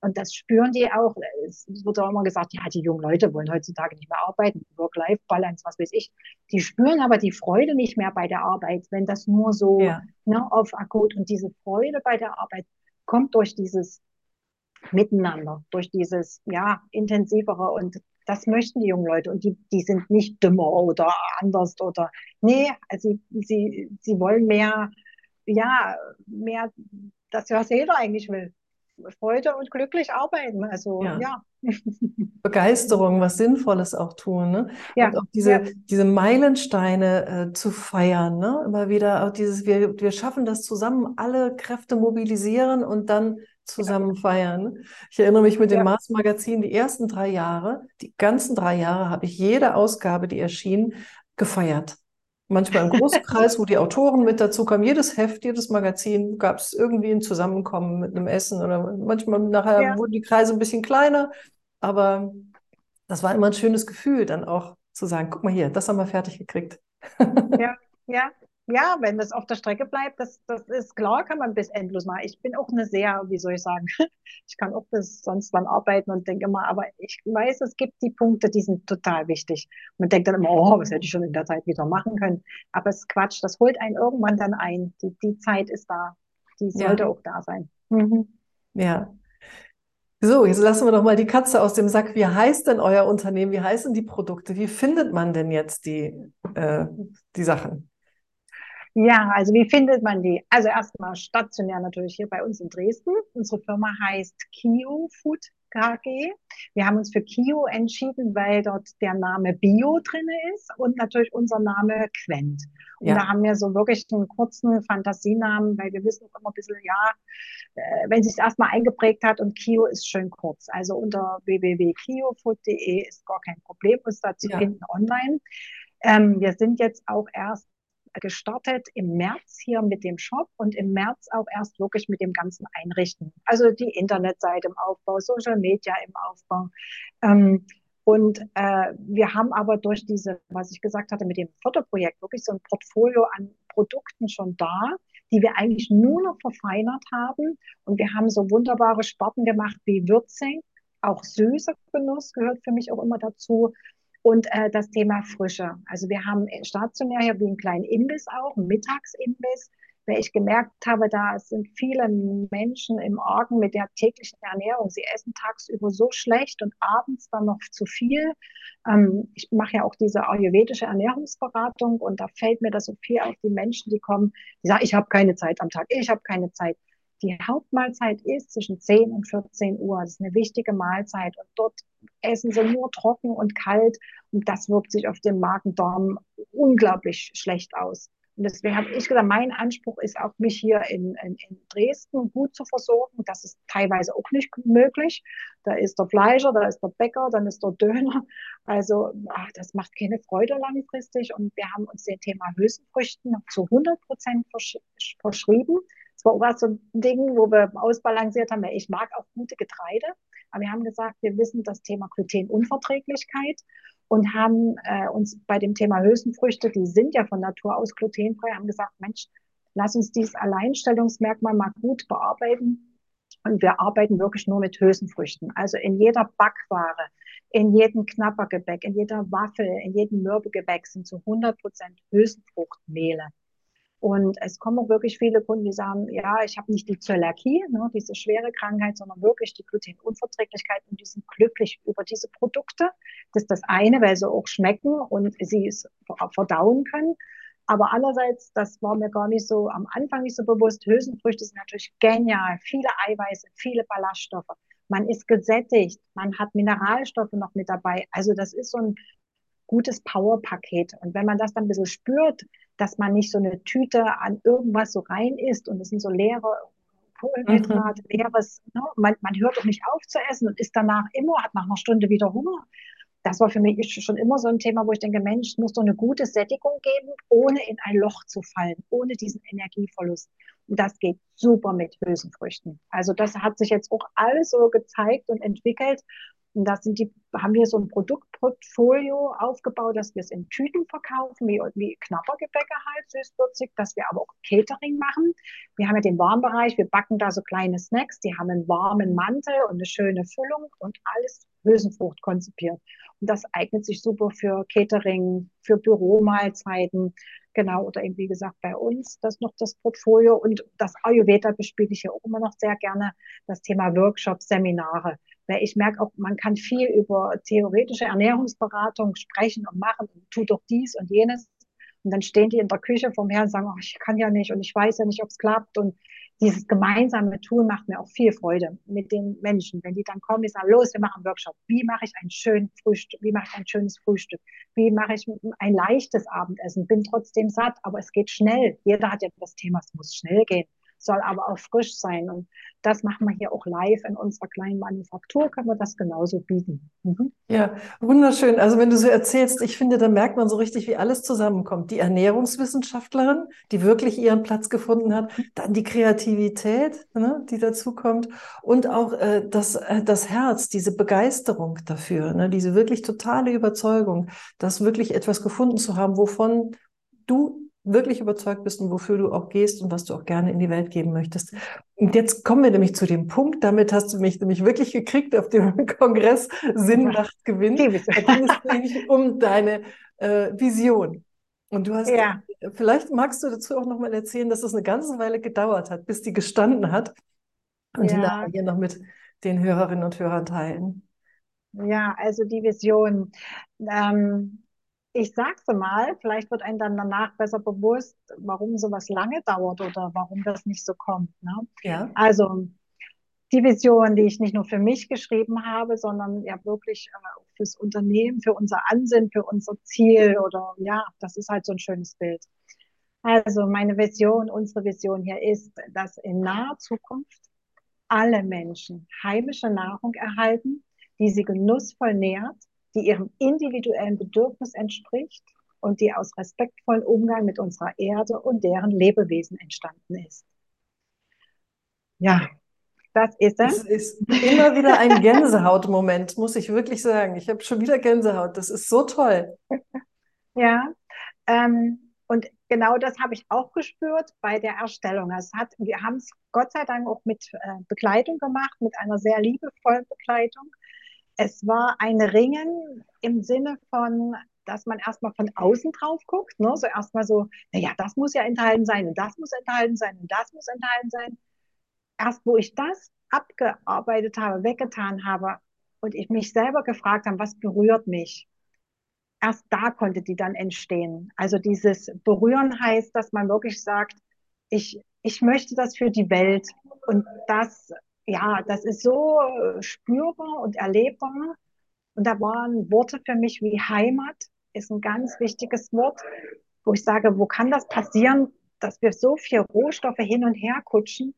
Und das spüren die auch. Es wird auch immer gesagt, ja, die jungen Leute wollen heutzutage nicht mehr arbeiten, Work-Life-Balance, was weiß ich. Die spüren aber die Freude nicht mehr bei der Arbeit, wenn das nur so ja. ne, auf akut. Und diese Freude bei der Arbeit kommt durch dieses Miteinander, durch dieses ja intensivere und das möchten die jungen Leute und die, die sind nicht dümmer oder anders oder nee, also sie, sie, sie wollen mehr, ja, mehr das, was jeder eigentlich will. Freude und glücklich arbeiten. Also ja. ja. Begeisterung, was Sinnvolles auch tun. Ne? Ja. Und auch diese, ja. diese Meilensteine äh, zu feiern. Ne? Immer wieder auch dieses, wir, wir schaffen das zusammen, alle Kräfte mobilisieren und dann zusammen ja. feiern. Ich erinnere mich mit dem ja. Mars Magazin, die ersten drei Jahre, die ganzen drei Jahre habe ich jede Ausgabe, die erschien, gefeiert. Manchmal im großen Kreis, wo die Autoren mit dazu kamen. Jedes Heft, jedes Magazin gab es irgendwie ein Zusammenkommen mit einem Essen oder manchmal nachher ja. wurden die Kreise ein bisschen kleiner. Aber das war immer ein schönes Gefühl, dann auch zu sagen, guck mal hier, das haben wir fertig gekriegt. Ja, ja, ja, wenn das auf der Strecke bleibt, das, das ist klar, kann man bis endlos machen. Ich bin auch eine sehr, wie soll ich sagen, ich kann auch bis sonst wann arbeiten und denke immer, aber ich weiß, es gibt die Punkte, die sind total wichtig. Man denkt dann immer, oh, was hätte ich schon in der Zeit wieder machen können. Aber es ist Quatsch, das holt einen irgendwann dann ein. Die, die Zeit ist da. Die sollte ja. auch da sein. Mhm. Ja. So, jetzt lassen wir doch mal die Katze aus dem Sack. Wie heißt denn euer Unternehmen? Wie heißen die Produkte? Wie findet man denn jetzt die, äh, die Sachen? Ja, also wie findet man die? Also erstmal stationär natürlich hier bei uns in Dresden. Unsere Firma heißt Kio Food KG. Wir haben uns für Kio entschieden, weil dort der Name Bio drin ist und natürlich unser Name Quent. Und ja. da haben wir so wirklich einen kurzen Fantasienamen, weil wir wissen auch immer ein bisschen, ja, äh, wenn sich erstmal eingeprägt hat und Kio ist schön kurz. Also unter www.kiofood.de ist gar kein Problem, uns da zu ja. finden online. Ähm, wir sind jetzt auch erst gestartet im März hier mit dem Shop und im März auch erst wirklich mit dem ganzen Einrichten. Also die Internetseite im Aufbau, Social Media im Aufbau. Ähm, und äh, wir haben aber durch diese, was ich gesagt hatte, mit dem Förderprojekt wirklich so ein Portfolio an Produkten schon da, die wir eigentlich nur noch verfeinert haben. Und wir haben so wunderbare Sparten gemacht wie Würzing, auch süßer Genuss gehört für mich auch immer dazu und äh, das Thema Frische. Also wir haben stationär hier wie einen kleinen Imbiss auch, einen Mittagsimbiss, weil ich gemerkt habe, da sind viele Menschen im Argen mit der täglichen Ernährung. Sie essen tagsüber so schlecht und abends dann noch zu viel. Ähm, ich mache ja auch diese ayurvedische Ernährungsberatung und da fällt mir das so viel auf die Menschen, die kommen, die sagen, ich habe keine Zeit am Tag, ich habe keine Zeit. Die Hauptmahlzeit ist zwischen 10 und 14 Uhr. Das ist eine wichtige Mahlzeit. Und dort essen sie nur trocken und kalt. Und das wirkt sich auf den Magen-Darm unglaublich schlecht aus. Und deswegen habe ich gesagt, mein Anspruch ist auch, mich hier in, in, in, Dresden gut zu versorgen. Das ist teilweise auch nicht möglich. Da ist der Fleischer, da ist der Bäcker, dann ist der Döner. Also ach, das macht keine Freude langfristig. Und wir haben uns dem Thema Hülsenfrüchten zu 100 Prozent versch verschrieben. War so ein Ding, wo wir ausbalanciert haben. Ich mag auch gute Getreide, aber wir haben gesagt, wir wissen das Thema Glutenunverträglichkeit und haben äh, uns bei dem Thema Hülsenfrüchte, die sind ja von Natur aus glutenfrei, haben gesagt, Mensch, lass uns dieses Alleinstellungsmerkmal mal gut bearbeiten. Und wir arbeiten wirklich nur mit Hülsenfrüchten. Also in jeder Backware, in jedem Knappergebäck, in jeder Waffel, in jedem Mürbegebäck sind zu 100 Prozent Hülsenfruchtmehle. Und es kommen auch wirklich viele Kunden, die sagen, ja, ich habe nicht die Zöliakie, ne, diese schwere Krankheit, sondern wirklich die Glutenunverträglichkeit und die sind glücklich über diese Produkte. Das ist das eine, weil sie auch schmecken und sie es verdauen können. Aber andererseits, das war mir gar nicht so am Anfang nicht so bewusst, Hülsenfrüchte sind natürlich genial. Viele Eiweiße, viele Ballaststoffe. Man ist gesättigt, man hat Mineralstoffe noch mit dabei. Also das ist so ein gutes Powerpaket. Und wenn man das dann ein bisschen spürt, dass man nicht so eine Tüte an irgendwas so rein isst und es sind so leere Kohlenhydrate, mhm. leeres, ne? man, man hört doch nicht auf zu essen und ist danach immer, hat nach einer Stunde wieder Hunger. Das war für mich schon immer so ein Thema, wo ich denke, Mensch, es muss doch eine gute Sättigung geben, ohne in ein Loch zu fallen, ohne diesen Energieverlust. Und das geht super mit Hülsenfrüchten. Also das hat sich jetzt auch alles so gezeigt und entwickelt. Und da sind die, haben wir so ein Produktportfolio aufgebaut, dass wir es in Tüten verkaufen, wie, wie Knabbergebäcke halt, süßwürzig, dass wir aber auch Catering machen. Wir haben ja den Warmbereich, wir backen da so kleine Snacks, die haben einen warmen Mantel und eine schöne Füllung und alles Hülsenfrucht konzipiert. Und das eignet sich super für Catering, für Büromahlzeiten, genau, oder eben wie gesagt bei uns, das noch das Portfolio und das Ayurveda bespiele ich ja auch immer noch sehr gerne, das Thema Workshops, Seminare. Weil ich merke auch, man kann viel über theoretische Ernährungsberatung sprechen und machen und tut doch dies und jenes. Und dann stehen die in der Küche vom Herrn und sagen, oh, ich kann ja nicht und ich weiß ja nicht, ob es klappt. Und dieses gemeinsame Tun macht mir auch viel Freude mit den Menschen. Wenn die dann kommen, die sagen, los, wir machen einen Workshop. Wie mache ich ein schönes Frühstück? Wie mache ich ein schönes Frühstück? Wie mache ich ein leichtes Abendessen? Bin trotzdem satt, aber es geht schnell. Jeder hat ja das Thema, es muss schnell gehen soll aber auch frisch sein. Und das machen wir hier auch live in unserer kleinen Manufaktur, können wir das genauso bieten. Mhm. Ja, wunderschön. Also wenn du so erzählst, ich finde, da merkt man so richtig, wie alles zusammenkommt. Die Ernährungswissenschaftlerin, die wirklich ihren Platz gefunden hat, dann die Kreativität, ne, die dazukommt und auch äh, das, äh, das Herz, diese Begeisterung dafür, ne, diese wirklich totale Überzeugung, das wirklich etwas gefunden zu haben, wovon du wirklich überzeugt bist und wofür du auch gehst und was du auch gerne in die Welt geben möchtest. Und jetzt kommen wir nämlich zu dem Punkt, damit hast du mich nämlich wirklich gekriegt auf dem Kongress Sinn macht Gewinn. Da ging es nämlich um deine äh, Vision. Und du hast, ja. vielleicht magst du dazu auch nochmal erzählen, dass es eine ganze Weile gedauert hat, bis die gestanden hat. Und ja. die hier noch mit den Hörerinnen und Hörern teilen. Ja, also die Vision. Ähm, ich sag's mal, vielleicht wird einem dann danach besser bewusst, warum sowas lange dauert oder warum das nicht so kommt. Ne? Ja. Also die Vision, die ich nicht nur für mich geschrieben habe, sondern ja wirklich äh, fürs Unternehmen, für unser Ansinnen, für unser Ziel oder ja, das ist halt so ein schönes Bild. Also meine Vision, unsere Vision hier ist, dass in naher Zukunft alle Menschen heimische Nahrung erhalten, die sie genussvoll nährt die ihrem individuellen Bedürfnis entspricht und die aus respektvollem Umgang mit unserer Erde und deren Lebewesen entstanden ist. Ja, das ist es. Es ist immer wieder ein Gänsehautmoment, muss ich wirklich sagen. Ich habe schon wieder Gänsehaut. Das ist so toll. Ja, ähm, und genau das habe ich auch gespürt bei der Erstellung. Es hat, wir haben es Gott sei Dank auch mit äh, Begleitung gemacht, mit einer sehr liebevollen Begleitung es war ein Ringen im Sinne von, dass man erstmal von außen drauf guckt, ne? so erstmal so, naja, das muss ja enthalten sein und das muss enthalten sein und das muss enthalten sein. Erst wo ich das abgearbeitet habe, weggetan habe und ich mich selber gefragt habe, was berührt mich, erst da konnte die dann entstehen. Also dieses Berühren heißt, dass man wirklich sagt, ich, ich möchte das für die Welt und das ja, das ist so äh, spürbar und erlebbar. Und da waren Worte für mich wie Heimat, ist ein ganz wichtiges Wort, wo ich sage, wo kann das passieren, dass wir so viel Rohstoffe hin und her kutschen?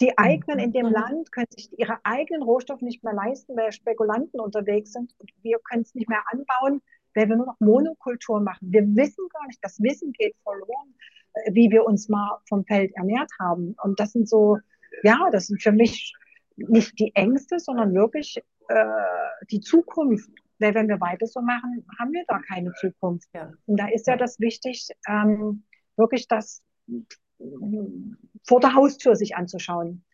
Die eigenen in dem mhm. Land können sich ihre eigenen Rohstoffe nicht mehr leisten, weil Spekulanten unterwegs sind. Und wir können es nicht mehr anbauen, weil wir nur noch Monokultur machen. Wir wissen gar nicht, das Wissen geht verloren, äh, wie wir uns mal vom Feld ernährt haben. Und das sind so, ja, das sind für mich nicht die Ängste, sondern wirklich äh, die Zukunft. Weil wenn wir weiter so machen, haben wir da keine Zukunft. Ja. Und da ist ja das wichtig, ähm, wirklich das vor der Haustür sich anzuschauen.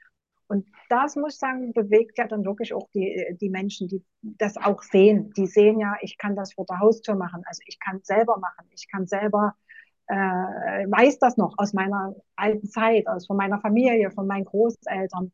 Und das muss ich sagen, bewegt ja dann wirklich auch die, die Menschen, die das auch sehen. Die sehen ja, ich kann das vor der Haustür machen. Also ich kann selber machen. Ich kann selber, äh, weiß das noch aus meiner alten Zeit, aus von meiner Familie, von meinen Großeltern.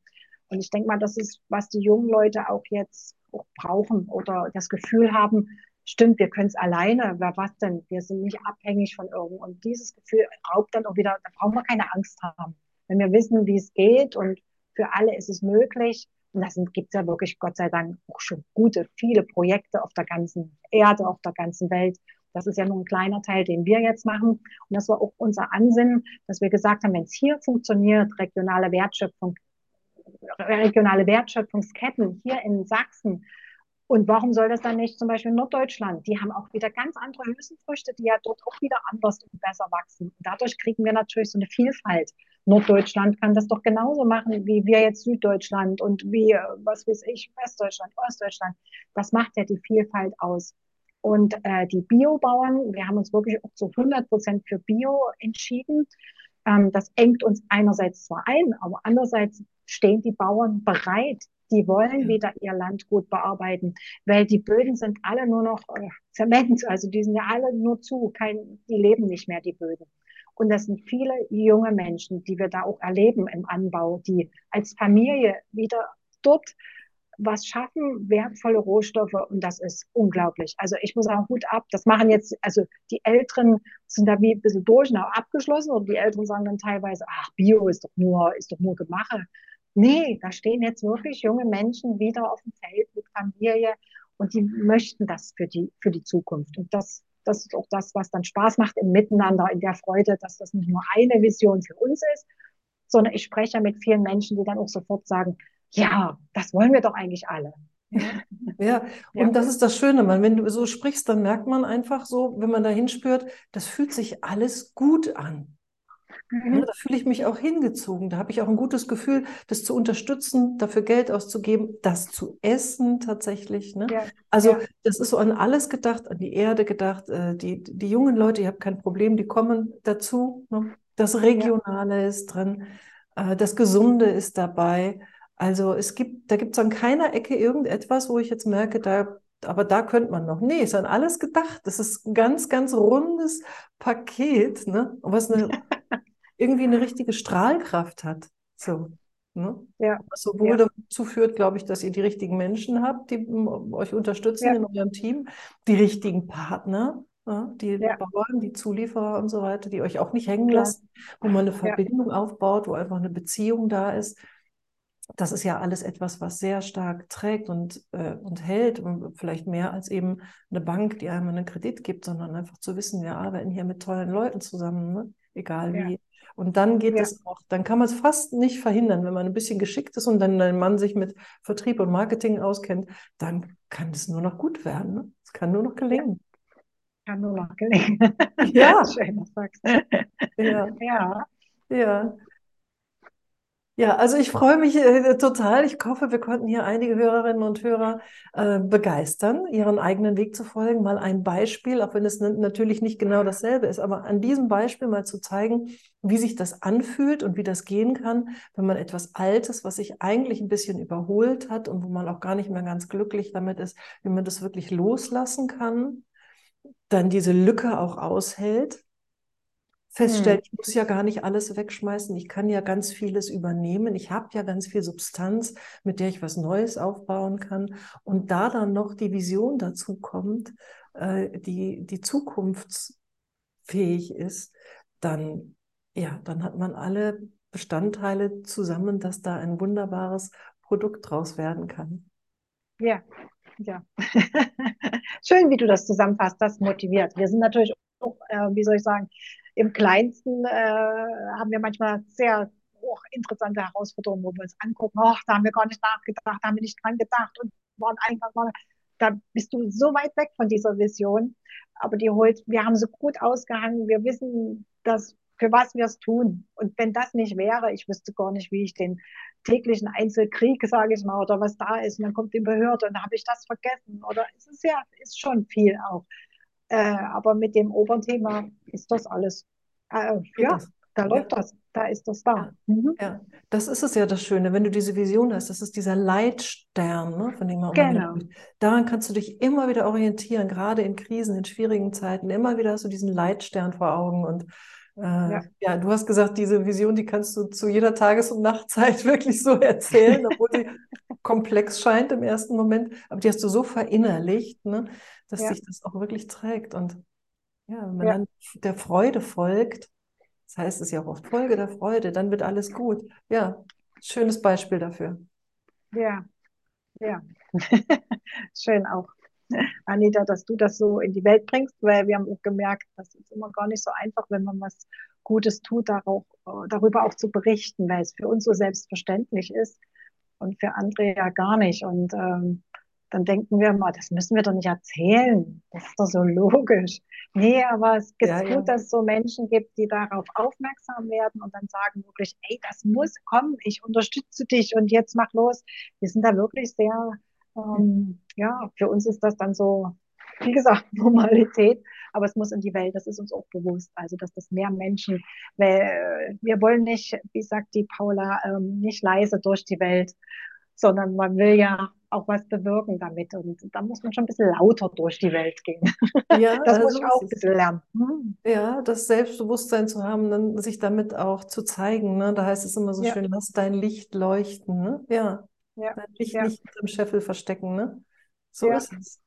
Und ich denke mal, das ist, was die jungen Leute auch jetzt auch brauchen oder das Gefühl haben, stimmt, wir können es alleine, wer was denn? Wir sind nicht abhängig von irgendwo. Und dieses Gefühl raubt dann auch wieder, da brauchen wir keine Angst haben. Wenn wir wissen, wie es geht und für alle ist es möglich, und da gibt es ja wirklich, Gott sei Dank, auch schon gute, viele Projekte auf der ganzen Erde, auf der ganzen Welt. Das ist ja nur ein kleiner Teil, den wir jetzt machen. Und das war auch unser Ansinnen, dass wir gesagt haben, wenn es hier funktioniert, regionale Wertschöpfung, regionale Wertschöpfungsketten hier in Sachsen, und warum soll das dann nicht zum Beispiel in Norddeutschland? Die haben auch wieder ganz andere Hülsenfrüchte, die ja dort auch wieder anders und besser wachsen. Und dadurch kriegen wir natürlich so eine Vielfalt. Norddeutschland kann das doch genauso machen, wie wir jetzt Süddeutschland und wie, was weiß ich, Westdeutschland, Ostdeutschland. Das macht ja die Vielfalt aus. Und äh, die Biobauern, wir haben uns wirklich auch zu 100 Prozent für Bio entschieden. Ähm, das engt uns einerseits zwar ein, aber andererseits stehen die Bauern bereit, die wollen wieder ihr Land gut bearbeiten, weil die Böden sind alle nur noch äh, Zement, also die sind ja alle nur zu, kein, die leben nicht mehr, die Böden. Und das sind viele junge Menschen, die wir da auch erleben im Anbau, die als Familie wieder dort was schaffen, wertvolle Rohstoffe und das ist unglaublich. Also ich muss sagen, Hut ab. Das machen jetzt, also die Älteren sind da wie ein bisschen durch und abgeschlossen und die Älteren sagen dann teilweise, ach, Bio ist doch nur, ist doch nur Gemache. Nee, da stehen jetzt wirklich junge Menschen wieder auf dem Feld mit Familie und die möchten das für die, für die Zukunft. Und das, das ist auch das, was dann Spaß macht im Miteinander, in der Freude, dass das nicht nur eine Vision für uns ist, sondern ich spreche mit vielen Menschen, die dann auch sofort sagen, ja, das wollen wir doch eigentlich alle. Ja, und ja. das ist das Schöne, man, wenn du so sprichst, dann merkt man einfach so, wenn man da hinspürt, das fühlt sich alles gut an. Mhm. Ja, da fühle ich mich auch hingezogen. Da habe ich auch ein gutes Gefühl, das zu unterstützen, dafür Geld auszugeben, das zu essen tatsächlich. Ne? Ja. Also ja. das ist so an alles gedacht, an die Erde gedacht. Äh, die, die jungen Leute, ihr habt kein Problem, die kommen dazu. Ne? Das Regionale ist drin, äh, das Gesunde ist dabei. Also es gibt, da gibt es an keiner Ecke irgendetwas, wo ich jetzt merke, da aber da könnte man noch. Nee, ist an alles gedacht. Das ist ein ganz, ganz rundes Paket, ne? was eine irgendwie eine richtige Strahlkraft hat. So. Ne? Ja. Was sowohl ja. dazu führt, glaube ich, dass ihr die richtigen Menschen habt, die euch unterstützen ja. in eurem Team, die richtigen Partner, ja, die ja. Bauern, die Zulieferer und so weiter, die euch auch nicht hängen lassen, wo man eine Verbindung aufbaut, wo einfach eine Beziehung da ist. Das ist ja alles etwas, was sehr stark trägt und, äh, und hält und vielleicht mehr als eben eine Bank, die einem einen Kredit gibt, sondern einfach zu wissen, wir arbeiten hier mit tollen Leuten zusammen, ne? egal wie. Und dann geht ja. es auch, dann kann man es fast nicht verhindern, wenn man ein bisschen geschickt ist und dann ein Mann sich mit Vertrieb und Marketing auskennt, dann kann es nur noch gut werden. Ne? Es kann nur noch gelingen. Kann nur noch gelingen. Ja. Schön, dass du sagst. Ja. ja. Ja. Ja, also ich freue mich äh, total. Ich hoffe, wir konnten hier einige Hörerinnen und Hörer äh, begeistern, ihren eigenen Weg zu folgen. Mal ein Beispiel, auch wenn es natürlich nicht genau dasselbe ist, aber an diesem Beispiel mal zu zeigen, wie sich das anfühlt und wie das gehen kann, wenn man etwas Altes, was sich eigentlich ein bisschen überholt hat und wo man auch gar nicht mehr ganz glücklich damit ist, wie man das wirklich loslassen kann, dann diese Lücke auch aushält feststellt, hm. ich muss ja gar nicht alles wegschmeißen, ich kann ja ganz vieles übernehmen, ich habe ja ganz viel Substanz, mit der ich was Neues aufbauen kann. Und da dann noch die Vision dazu kommt, äh, die, die zukunftsfähig ist, dann, ja, dann hat man alle Bestandteile zusammen, dass da ein wunderbares Produkt draus werden kann. Ja, ja. Schön, wie du das zusammenfasst, das motiviert. Wir sind natürlich auch, äh, wie soll ich sagen, im Kleinsten äh, haben wir manchmal sehr hoch interessante Herausforderungen, wo wir uns angucken, ach, da haben wir gar nicht nachgedacht, da haben wir nicht dran gedacht und waren einfach mal, da bist du so weit weg von dieser Vision. Aber die holt, wir haben so gut ausgehangen, wir wissen, dass für was wir es tun. Und wenn das nicht wäre, ich wüsste gar nicht, wie ich den täglichen Einzelkrieg, sage ich mal, oder was da ist, und dann kommt die Behörde und dann habe ich das vergessen. Oder es ist ja, ist schon viel auch. Äh, aber mit dem Oberthema ist das alles. Äh, ja, das? da läuft ja. das. Da ist das da. Mhm. ja. das ist es ja das Schöne, wenn du diese Vision hast. Das ist dieser Leitstern, ne, von dem man genau. Daran kannst du dich immer wieder orientieren, gerade in Krisen, in schwierigen Zeiten. Immer wieder hast du diesen Leitstern vor Augen und äh, ja. ja. du hast gesagt, diese Vision, die kannst du zu jeder Tages- und Nachtzeit wirklich so erzählen, obwohl sie komplex scheint im ersten Moment, aber die hast du so verinnerlicht, ne? Dass ja. sich das auch wirklich trägt. Und ja, wenn man ja. dann der Freude folgt, das heißt es ja auch oft, Folge der Freude, dann wird alles gut. Ja, schönes Beispiel dafür. Ja, ja. Schön auch. Anita, dass du das so in die Welt bringst, weil wir haben auch gemerkt, das ist immer gar nicht so einfach, wenn man was Gutes tut, darauf, äh, darüber auch zu berichten, weil es für uns so selbstverständlich ist und für andere ja gar nicht. Und ähm, dann denken wir immer, das müssen wir doch nicht erzählen. Das ist doch so logisch. Nee, aber es ist ja, gut, ja. dass es so Menschen gibt, die darauf aufmerksam werden und dann sagen wirklich, ey, das muss kommen, ich unterstütze dich und jetzt mach los. Wir sind da wirklich sehr, ähm, ja, für uns ist das dann so, wie gesagt, Normalität, aber es muss in die Welt, das ist uns auch bewusst, also dass das mehr Menschen, weil wir wollen nicht, wie sagt die Paula, ähm, nicht leise durch die Welt, sondern man will ja auch was bewirken damit. Und da muss man schon ein bisschen lauter durch die Welt gehen. Ja, das also muss ich auch ein bisschen lernen. Hm. Ja, das Selbstbewusstsein zu haben, dann sich damit auch zu zeigen. Ne? Da heißt es immer so ja. schön, lass dein Licht leuchten. Ne? Ja. ja. Dein Licht ja. nicht im Scheffel verstecken. Ne? So ist es.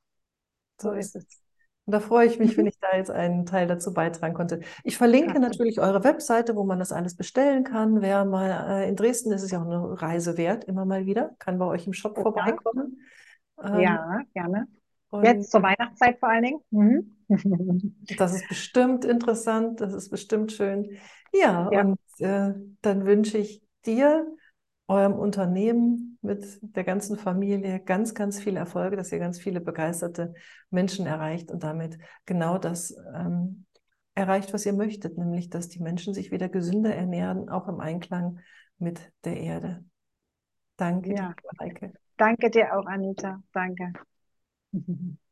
So, so ist es. Und da freue ich mich, wenn ich da jetzt einen Teil dazu beitragen konnte. Ich verlinke Klasse. natürlich eure Webseite, wo man das alles bestellen kann. Wer mal äh, in Dresden ist, ist ja auch eine Reise wert, immer mal wieder. Kann bei euch im Shop ja. vorbeikommen. Ähm, ja, gerne. Jetzt zur Weihnachtszeit vor allen Dingen. Mhm. das ist bestimmt interessant, das ist bestimmt schön. Ja, ja. und äh, dann wünsche ich dir eurem Unternehmen mit der ganzen Familie ganz, ganz viel Erfolge, dass ihr ganz viele begeisterte Menschen erreicht und damit genau das ähm, erreicht, was ihr möchtet, nämlich dass die Menschen sich wieder gesünder ernähren, auch im Einklang mit der Erde. Danke ja. dir, Heike. Danke dir auch, Anita. Danke.